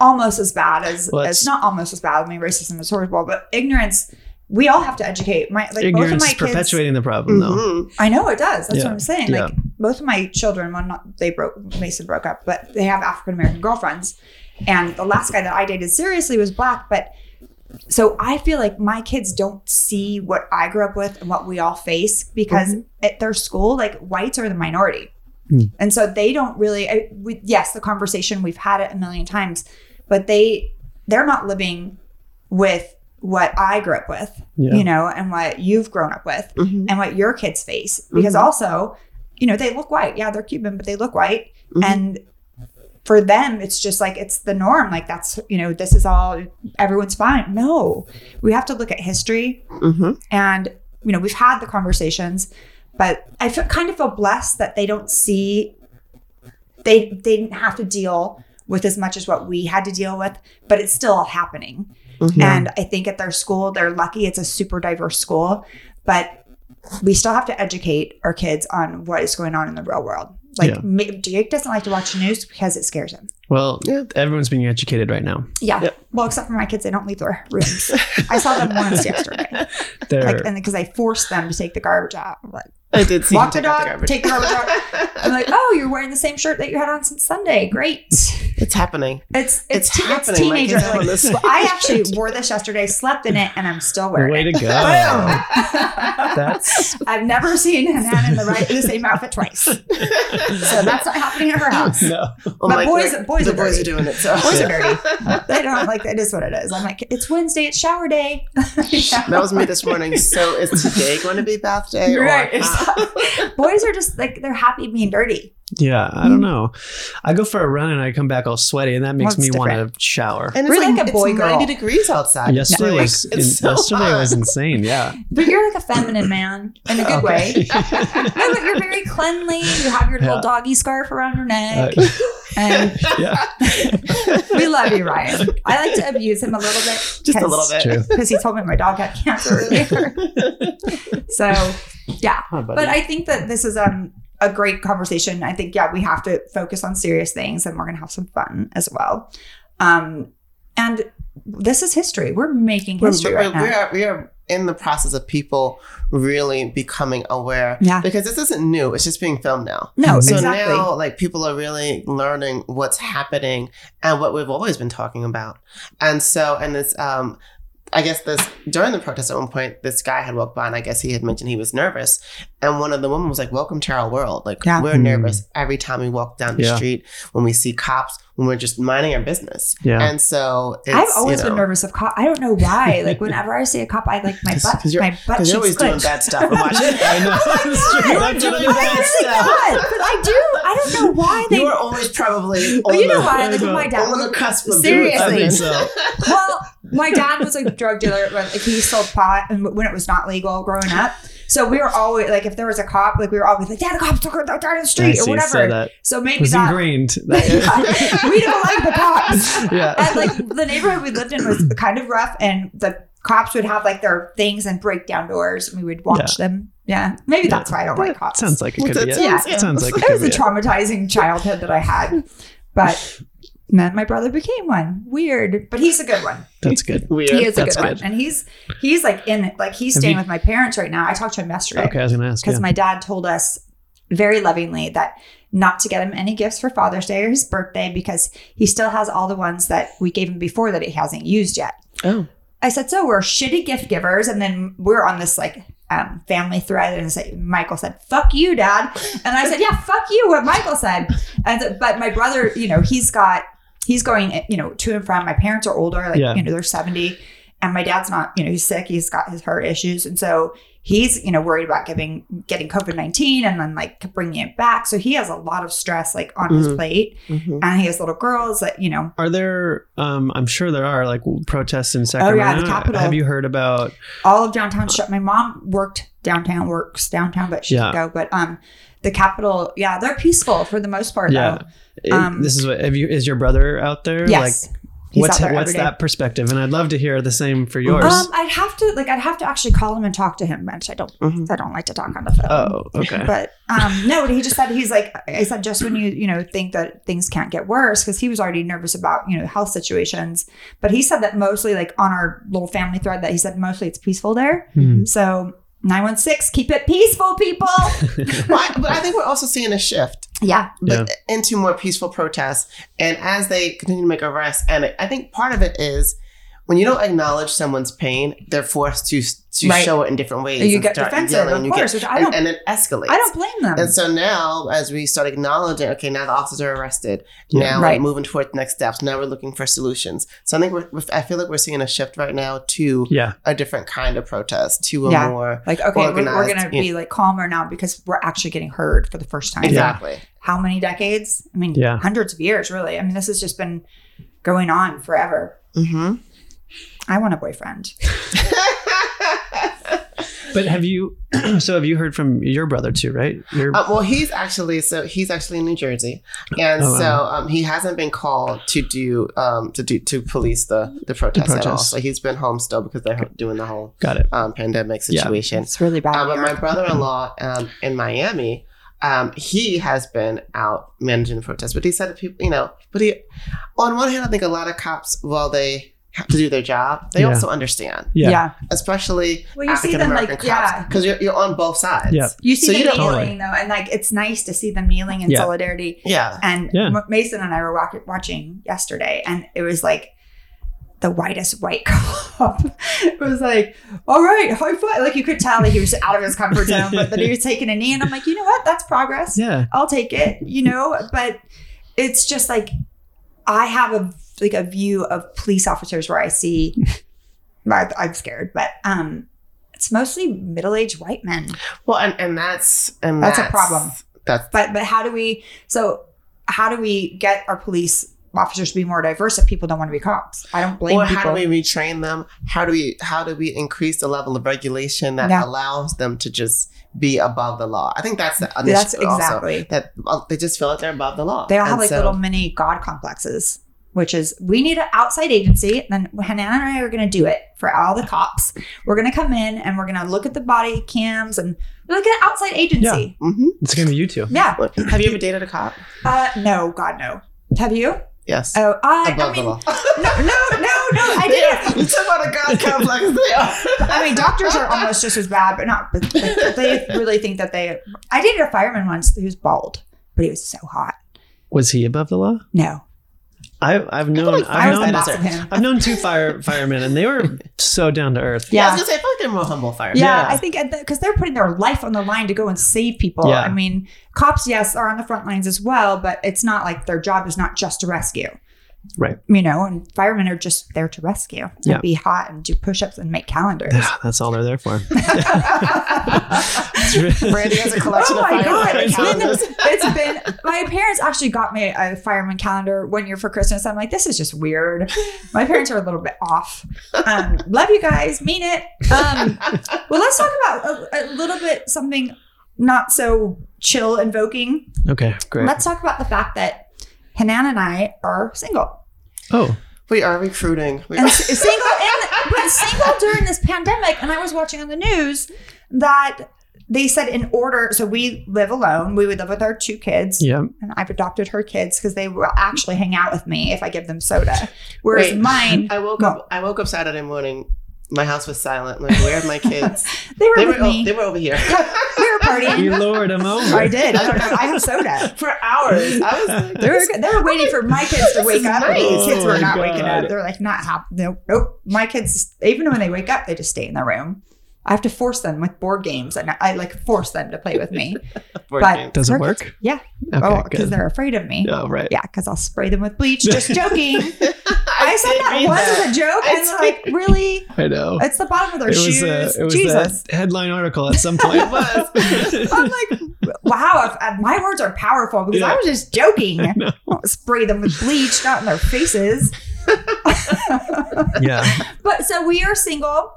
almost as bad as Well, it's it's- not almost as bad. I mean, racism is horrible, but ignorance. We all have to educate. My like both of Ignorance my is kids. perpetuating the problem, though. mhm. I know it does. That's Yeah. what I'm saying. Yeah. Like both of my children, well, not they broke Mason broke up, but they have African American girlfriends. And the last guy that I dated seriously was black, but so I feel like my kids don't see what I grew up with and what we all face because at their school, like whites are the minority. Hmm. And so they don't really I, we, yes, the conversation we've had it a million times, but they they're not living with what I grew up with, Yeah. you know, and what you've grown up with Mhm. and what your kids face because Mhm. also you know they look white yeah they're cuban but they look white Mhm. and for them it's just like it's the norm like that's you know this is all everyone's fine no we have to look at history Mhm. and you know we've had the conversations but i feel, kind of feel blessed that they don't see they they didn't have to deal with as much as what we had to deal with but it's still all happening Mhm. and I think at their school, they're lucky it's a super diverse school, but we still have to educate our kids on what is going on in the real world. Like Yeah. Jake doesn't like to watch the news because it scares him. Well, Yeah. everyone's being educated right now. Yeah. Yep. Well, except for my kids, they don't leave their rooms. I saw them once [LAUGHS] yesterday, They're like, and because I forced them to take the garbage out. I'm like, I did see walk him the take out dog, garbage. take the garbage [LAUGHS] out. I'm like, oh, you're wearing the same shirt that you had on since Sunday. Great. It's happening. It's it's, It's te- it's happening. My teenager. kids are on Like, this- well, I actually wore this yesterday, slept in it, and I'm still wearing way it. to go. [LAUGHS] That's I've never seen Hanan in the right the same outfit twice. So that's not happening at her house. no. Oh But my- boys- like, boys the are boys dirty. are doing it. So Boys are dirty. They don't like it is what it is. I'm like, it's Wednesday, it's shower day. [LAUGHS] that was me this morning. So is today going to be bath day? Or Right. [LAUGHS] Boys are just like they're happy being dirty. Yeah, I don't know. I go for a run and I come back all sweaty, and that makes Well, me want to shower. And it's We're like, like a boy it's girl. 90 degrees outside. yesterday Like, was in, so yesterday hot. was insane. Yeah, But you're like a feminine man in a good way. [LAUGHS] No, but you're very cleanly. You have your little Yeah. doggy scarf around your neck. Uh, [LAUGHS] and yeah, [LAUGHS] we love you, Ryan. I like to abuse him a little bit. Just a little bit. Because he told me my dog had cancer earlier. so, yeah. Hi. But I think that this is um a great conversation. I think yeah, we have to focus on serious things and we're gonna have some fun as well. Um and this is history. We're making We're- history we're- right now. We are, we are in the process of people really becoming aware. Yeah. Because this isn't new. It's just being filmed now. no, So exactly. now, like, people are really learning what's happening and what we've always been talking about. And so, and this, um, I guess this during the protest at one point, this guy had walked by and I guess he had mentioned he was nervous. And one of the women was like, Welcome to our world. Like, Yeah. we're Hmm. nervous every time we walk down the Yeah. street, when we see cops, when we're just minding our business. Yeah. And so, it's, I've always you know, been nervous of cop. I don't know why. [LAUGHS] Like whenever I see a cop, I like my 'Cause- butt. 'cause you're- my butt Because cheeks you're always doing bad stuff. I'm [LAUGHS] watching. I know. It's true. You're That's doing what I it is. bad really stuff. not, but I do. I don't know why they. You are always probably Oh, you know why? Like when my dad. on the cusp of Seriously. Doing so. well, my dad was a drug dealer. Like he sold pot, and when it was not legal growing up. So we were always like, if there was a cop, like we were always like, "Dad, the cops took her down the I street or whatever." So that so maybe was that ingrained. [LAUGHS] That- [LAUGHS] we don't like the cops. yeah. And like the neighborhood we lived in was [CLEARS THROAT] kind of rough, and the cops would have like their things and break down doors, and we would watch them. Yeah, maybe that's why I don't like That cops. Sounds like it could be it. Yeah. It sounds like it it was could a it. traumatizing childhood that I had, but [LAUGHS] then my brother became one. Weird, but he's a good one. That's good. [LAUGHS] Weird. He is a That's good, one, and he's he's like in it. Like he's Have staying you- with my parents right now. I talked to him yesterday Okay, I was gonna ask. because Yeah. my dad told us very lovingly that not to get him any gifts for Father's Day or his birthday because he still has all the ones that we gave him before that he hasn't used yet. Oh. I said, so we're shitty gift givers, and then we're on this like um, family thread and say, Michael said, fuck you, dad. And I said, [LAUGHS] yeah, fuck you, what Michael said. And but my brother, you know, he's got, he's going, you know, to and from. My parents are older, like, Yeah. you know, they're 70. And my dad's not, you know, he's sick. He's got his heart issues. And so he's, you know, worried about giving, getting COVID 19 and then like bringing it back. So he has a lot of stress like on his Mhm. plate. Mhm. And he has little girls that, you know, Are there? Um, I'm sure there are like protests in Sacramento. Oh, yeah, the Capitol. Have you heard about? all of downtown shut. My mom worked downtown, works downtown, but she Yeah. didn't go. But um, the Capitol. yeah, they're peaceful for the most part. Yeah. Though. Um, this is what. Have you? Is your brother out there? Yes, Like, He's what's what's day. that perspective? And I'd love to hear the same for yours. Um, I'd have to like I'd have to actually call him and talk to him, which I don't. Mhm. I don't like to talk on the phone. oh, okay. [LAUGHS] But um, no, he just said he's like I said just when you you know think that things can't get worse because he was already nervous about you know health situations. But he said that mostly like on our little family thread that he said mostly it's peaceful there. Hmm. So nine one six, keep it peaceful, people. [LAUGHS] Well, I- but I think we're also seeing a shift yeah, but into more peaceful protests. And as they continue to make arrests, and I think part of it is when you don't acknowledge someone's pain, they're forced to to Right. show it in different ways. you and get start defensive, yelling, of and you course, get- which I and, don't. and it escalates. I don't blame them. And so now, as we start acknowledging, okay, now the officers are arrested. Yeah. Now Right. we're moving towards the next steps. Now we're looking for solutions. So I think we're, I feel like we're seeing a shift right now to yeah. a different kind of protest, to a Yeah. more like okay, we're, we're gonna yeah. be like calmer now because we're actually getting heard for the first time. exactly. How many decades? I mean, Yeah. hundreds of years, really. I mean, this has just been going on forever. hmm I want a boyfriend. [LAUGHS] But have you? [CLEARS THROAT] so have you heard from your brother too? Right? Your, Uh, well, he's actually so he's actually in New Jersey, and Oh, wow. so um, he hasn't been called to do um, to do to police the the protests at all. So he's been home still because they're doing the whole got it. um, pandemic Yeah. situation. It's really bad. Um, but my brother-in-law [LAUGHS] um, in Miami, um, he has been out managing the protests. But he said that people, you know, but he, on one hand, I think a lot of cops, while they have to do their job, they Yeah. also understand, Yeah. yeah. especially Well, you see African them American like cops, yeah. because you're, you're on both sides. Yeah. You see So them you don't- kneeling Totally. though, and like it's nice to see them kneeling in Yeah. solidarity. Yeah. And Yeah. Mason and I were walk- watching yesterday, and it was like the whitest white [LAUGHS] cop. it was like, all right, high five. Like you could tell that he was out of his comfort zone, but that he was taking a knee, and I'm like, you know what? That's progress. Yeah. I'll take it. You know, but it's just like I have a like a view of police officers where I see. [LAUGHS] I- I'm scared, but um, it's mostly middle-aged white men. Well, and, and that's and That's a problem. That's But but how do we? So how do we get our police officers to be more diverse if people don't want to be cops? I don't blame or people. how do we retrain them? How do we how do we increase the level of regulation that Yeah. allows them to just be above the law? I think that's the That's initiative also, exactly. that well, they just feel like they're above the law. They all have like so- little mini god complexes, which is we need an outside agency. And then Hanan and I are going to do it for all the cops. We're going to come in and we're going to look at the body cams and we're like an outside agency. Mhm. It's gonna be you two. Yeah. Look, [LAUGHS] Have you ever dated a cop? Uh, no, God, no. Have you? Yes. Oh, I, above I mean, the law. no, no, no, no. I didn't. [LAUGHS] You talk about a god complex. They are. I mean, doctors are almost just as bad, but not. But like, they really think that they. I dated a fireman once who was bald, but he was so hot. Was he above the law? No, I, I've known. like I I've known. boss. I've known two fire firemen, and they were so down to earth. Yeah. I was gonna say, I feel like they're more humble firemen. Yeah, Yeah. I think because they're putting their life on the line to go and save people. Yeah. I mean, cops, yes, are on the front lines as well, but it's not like their job is not just to rescue. Right. You know, and firemen are just there to rescue and Yeah. be hot and do push-ups and make calendars. Yeah, [SIGHS] that's all they're there for. [LAUGHS] [LAUGHS] [LAUGHS] Brandi has a collection Oh of my firemen god! It's calendars. it's been. My parents actually got me a fireman calendar one year for Christmas. I'm like, this is just weird. My parents are a little bit off. Um, love you guys, mean it. Um, well, let's talk about a, a little bit something not so chill invoking. okay, great. Let's talk about the fact that Hanan and I are single. Oh, We are recruiting. We and are- single and but single during this pandemic and i was watching on the news that they said in order so we live alone we would live with our two kids yeah. and i've adopted her kids because they will actually hang out with me if i give them soda whereas Wait, mine I woke well, up. I woke up Saturday morning. My house was silent. Like, where are my [LAUGHS] kids? they were they with were. me Oh, they were over here [LAUGHS] we were partying You lured him over. i did i don't i have soda [LAUGHS] for hours. I was like, they were, they were waiting for my kids to wake up. nice. The kids Oh were my not waking up. They're like, not hap- Nope, nope. My kids, even when they wake up, they just stay in their room. I have to force them with board games, and I like force them to play with me. [LAUGHS] But- games. Does it work? Yeah. Okay, oh, because they're afraid of me. Oh, right. Yeah, because I'll spray them with bleach. Just [LAUGHS] joking. I said that read once that. as a joke, I and they're like, really? [LAUGHS] I know. It's the bottom of their It was, shoes. uh, it was Jesus. that headline article at some point. It was. I'm like, wow, if, uh, my words are powerful because I was just joking. know. Don't spray them with bleach, not in their faces. yeah. But so we are single.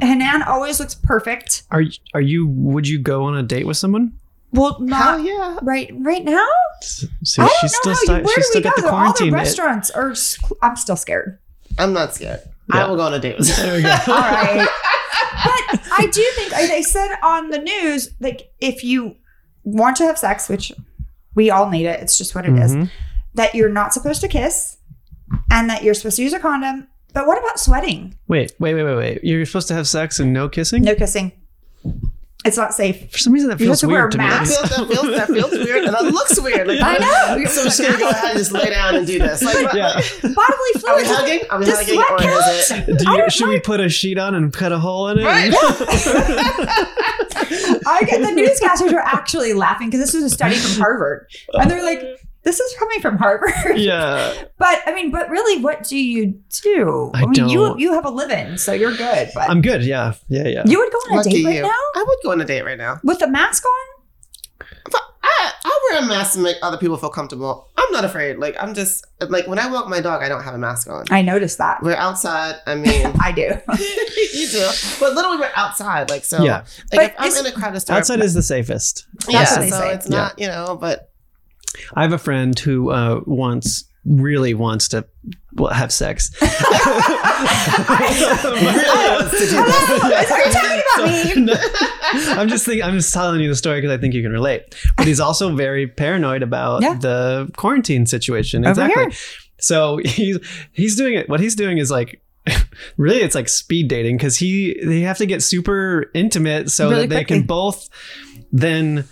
Hanan always looks perfect. Are you, are you? Would you go on a date with someone? Well, Hell not yeah. right right now. See, I don't she's know still how you, sti- where she's do still we go? got the All the quarantine. It- restaurants are. s- I'm still scared. I'm not scared. Yeah. I will go on a date with [LAUGHS] you. There we go. [LAUGHS] All right. [LAUGHS] but I do think like they said on the news, like if you want to have sex, which we all need it, it's just what it is, Mhm. that you're not supposed to kiss and that you're supposed to use a condom. But what about sweating? Wait, wait, wait, wait, wait. You're supposed to have sex and no kissing? No kissing. It's not safe. For some reason, that You have feels to wear weird a to me. That feels, that, feels, that feels weird and it looks weird. Like, I know. So I'm just gonna go ahead and just lay down and do this. Like, what- Yeah. Bodily Are we fluids. hugging? Are we Does hugging? sweat Or count? is it? Do I you, don't should know. we put a sheet on and cut a hole in it? Right. [LAUGHS] I get the newscasters were actually laughing because this was a study from Harvard, and they're like, "This is coming from Harvard." yeah. [LAUGHS] But I mean, but really, what do you do? I mean, you don't- you you have a living, so you're good. But I'm good. Yeah. Yeah. Yeah. you would go on a Lucky date right you. now I would go on a date right now. with a mask on? But I, I wear a mask to make other people feel comfortable. I'm not afraid. Like I'm just like when I walk my dog, I don't have a mask on. I noticed that. We're outside. I [LAUGHS] mean, I do. [LAUGHS] you do, but literally we're outside. Like so. Yeah. But Like if I'm in a crowded store, Outside is the safest. yeah. That's so say. it's not you know, but I have a friend who uh, wants, really wants to well, have sex. [LAUGHS] [LAUGHS] Hello, is are you talking about? [LAUGHS] No. I'm just thinking. I'm just telling you the story because I think you can relate. But he's also very paranoid about Yeah. the quarantine situation. Over Exactly. here. So he's he's doing it. What he's doing is like. Really, it's like speed dating because he they have to get super intimate so Really that they quickly. can both then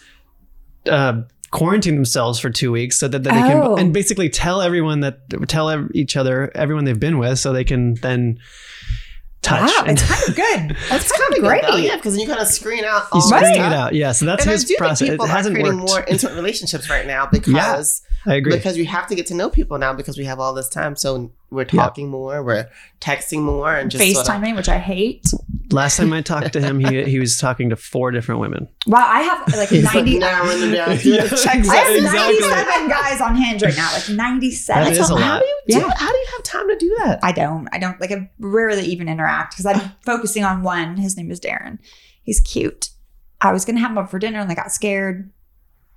uh, quarantine themselves for two weeks so that, that they can Oh. and basically tell everyone that tell each other everyone they've been with so they can then touch. Wow, and it's [LAUGHS] kind of good. That's kind of great. though, yeah, because you kind of screen out all he's the screening stuff. it out. Yeah, so that's and his I do process. think It people are hasn't creating worked. more intimate relationships right now [LAUGHS] because I agree. because we have to get to know people now because we have all this time. So we're Yeah. talking more, we're texting more, and just sort of- FaceTiming, which I hate. Last time I talked to him, he he was talking to four different women. Wow, I have like He's like 90. narrowing them down. Yeah, Checks I have exactly. 97 guys on Hinge right now, like 97. That is a How do you do? Yeah. How do you have time to do that? I don't. I don't like. I rarely even interact because I'm focusing on one. His name is Darren. He's cute. I was gonna have him over for dinner and I got scared,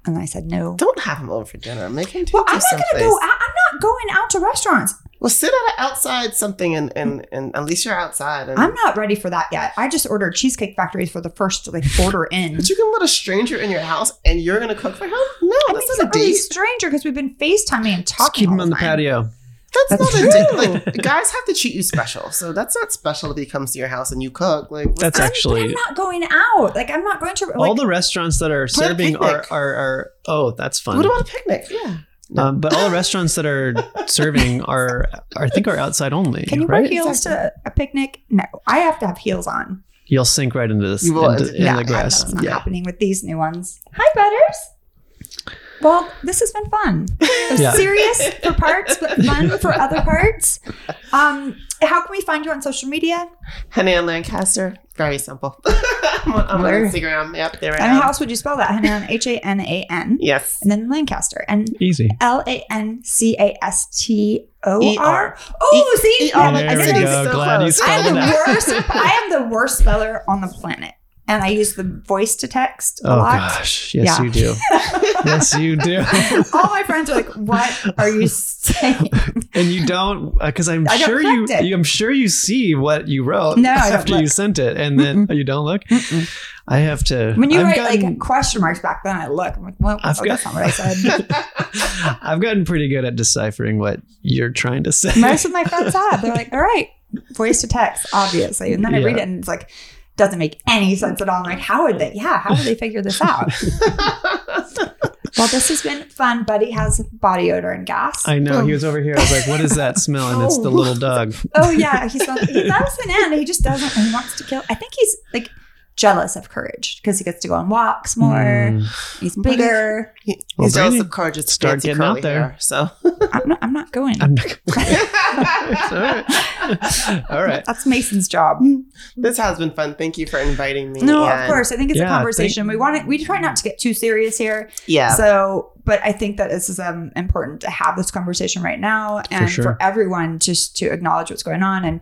and I said no. Don't have him over for dinner. Make him take Well, you I'm not gonna go. out. I'm not going out to restaurants. Well, sit at a- outside something, and, and and at least you're outside. And, I'm not ready for that yet. I just ordered Cheesecake Factory for the first like order in. But you can let a stranger in your house, and you're gonna cook for him? No, I mean, that's not a not really a date. stranger because we've been FaceTiming and talking. Just talking. keep him on the time. patio. That's, That's not a true. date. Like guys have to treat you special, so that's not special if he comes to your house and you cook. Like what's That's? I'm, actually I'm not going out. Like I'm not going to. Like, all the restaurants that are serving are, picnic. are are oh that's fun. What about a picnic? Yeah. Um, but all the restaurants that are [LAUGHS] serving are, are I think are outside only. can you wear right? heels to a picnic? No, I have to have heels on. You'll sink right into this You will. into, in Yeah, the grass. That's not Yeah. happening with these new ones. Hi, Butters. Well, this has been fun. [LAUGHS] Yeah. Serious for parts, but fun for other parts. Um, how can we find you on social media? Hanan Lancaster. Very simple. [LAUGHS] [LAUGHS] I'm, on, I'm Where? Instagram. Yep, there I And how else would you spell that? Hanan, [LAUGHS] H A N A N, Yes. and then Lancaster, and Easy. L A N C A S T O R. Oh, see, E-R. I There didn't we even- go. so Glad you I am the worst. [LAUGHS] I am the worst speller on the planet, and I use the voice to text a Oh lot. gosh, yes Yeah. you do. [LAUGHS] yes you do. [LAUGHS] All my friends are like, "What are you saying?" [LAUGHS] and you don't uh, because I'm I sure you, you. I'm sure you see what you wrote No, after you sent it, and then oh, you don't look. I have to. When you I've write gotten, like question marks back then, I look. I'm like, "Well, I've oh, got- that's not what I said." I've gotten pretty good at deciphering what you're trying to say. Most of my friends have. They're like, "All right, voice to text, obviously," and then I read it, and it's like. Doesn't make any sense at all. I'm like, how would they? Yeah, how would they figure this out? [LAUGHS] well, this has been fun. Buddy has body odor and gas. I know he was over here. I was like, "What is that smell?" And it's the Oh. little dog. Oh yeah, he's he loves an end. He just doesn't. He wants to kill. I think he's like jealous of Courage because he gets to go on walks more. Mm. He's bigger. He, Well, he's jealous Brandi, of Courage's start fancy getting out there. hair. So [LAUGHS] I'm not. I'm not going. I'm not. [LAUGHS] It's all right. [LAUGHS] All right. That's Mason's job. this has been fun. Thank you for inviting me. No, of course. I think it's Yeah, a conversation. we want to. We try not to get too serious here. Yeah. So, but I think that this is um, important to have this conversation right now and for, sure. everyone just to acknowledge what's going on and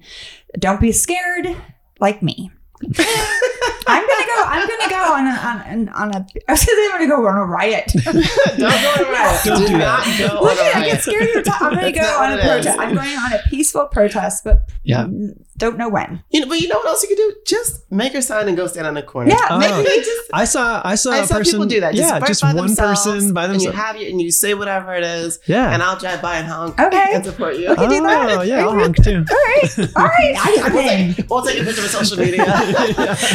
don't be scared like me. I'm gonna go. I'm gonna go on a, on, on a. [LAUGHS] I was gonna say I'm gonna go on a riot. [LAUGHS] Don't go on a riot. [LAUGHS] Don't do not that. go Look on a at I get riot. scared every time. I'm gonna go on a what it is. protest. I'm going on a peaceful protest, but Yeah. don't know when. You know, but you know what else you could do? Just make your sign and go stand on the corner. Yeah, Oh. maybe just I saw. I saw I a saw person people do that. Just yeah, right just by one person by themselves. and you themselves. have your and you say whatever it is. Yeah. And I'll drive by and honk. Okay. And support you. can do oh, that. Oh yeah, I'll honk too. All right, all right. I, I'm in. We'll take a picture of social media.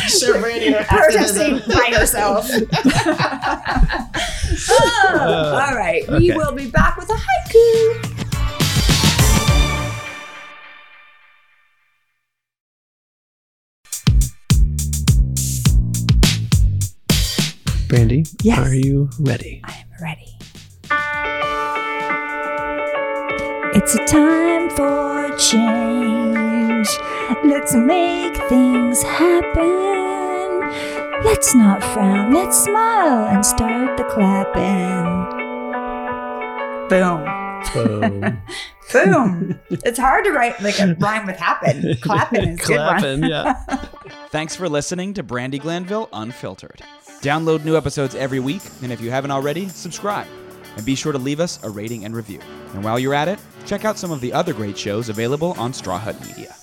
Share Brandi and her protesting activism. by yourself. [LAUGHS] Oh, all right. Uh, we will be back with a haiku. Brandi, Yes. are you ready? I am ready. It's a time for change. Let's make things happen. Let's not frown, let's smile and start the clapping. Boom. Boom. Boom. [LAUGHS] it's hard to write like a rhyme with happen. Clapping is a good one. Clapping, yeah. [LAUGHS] Thanks for listening to Brandi Glanville Unfiltered. Download new episodes every week, and if you haven't already, subscribe. And be sure to leave us a rating and review. And while you're at it, check out some of the other great shows available on Straw Hut Media.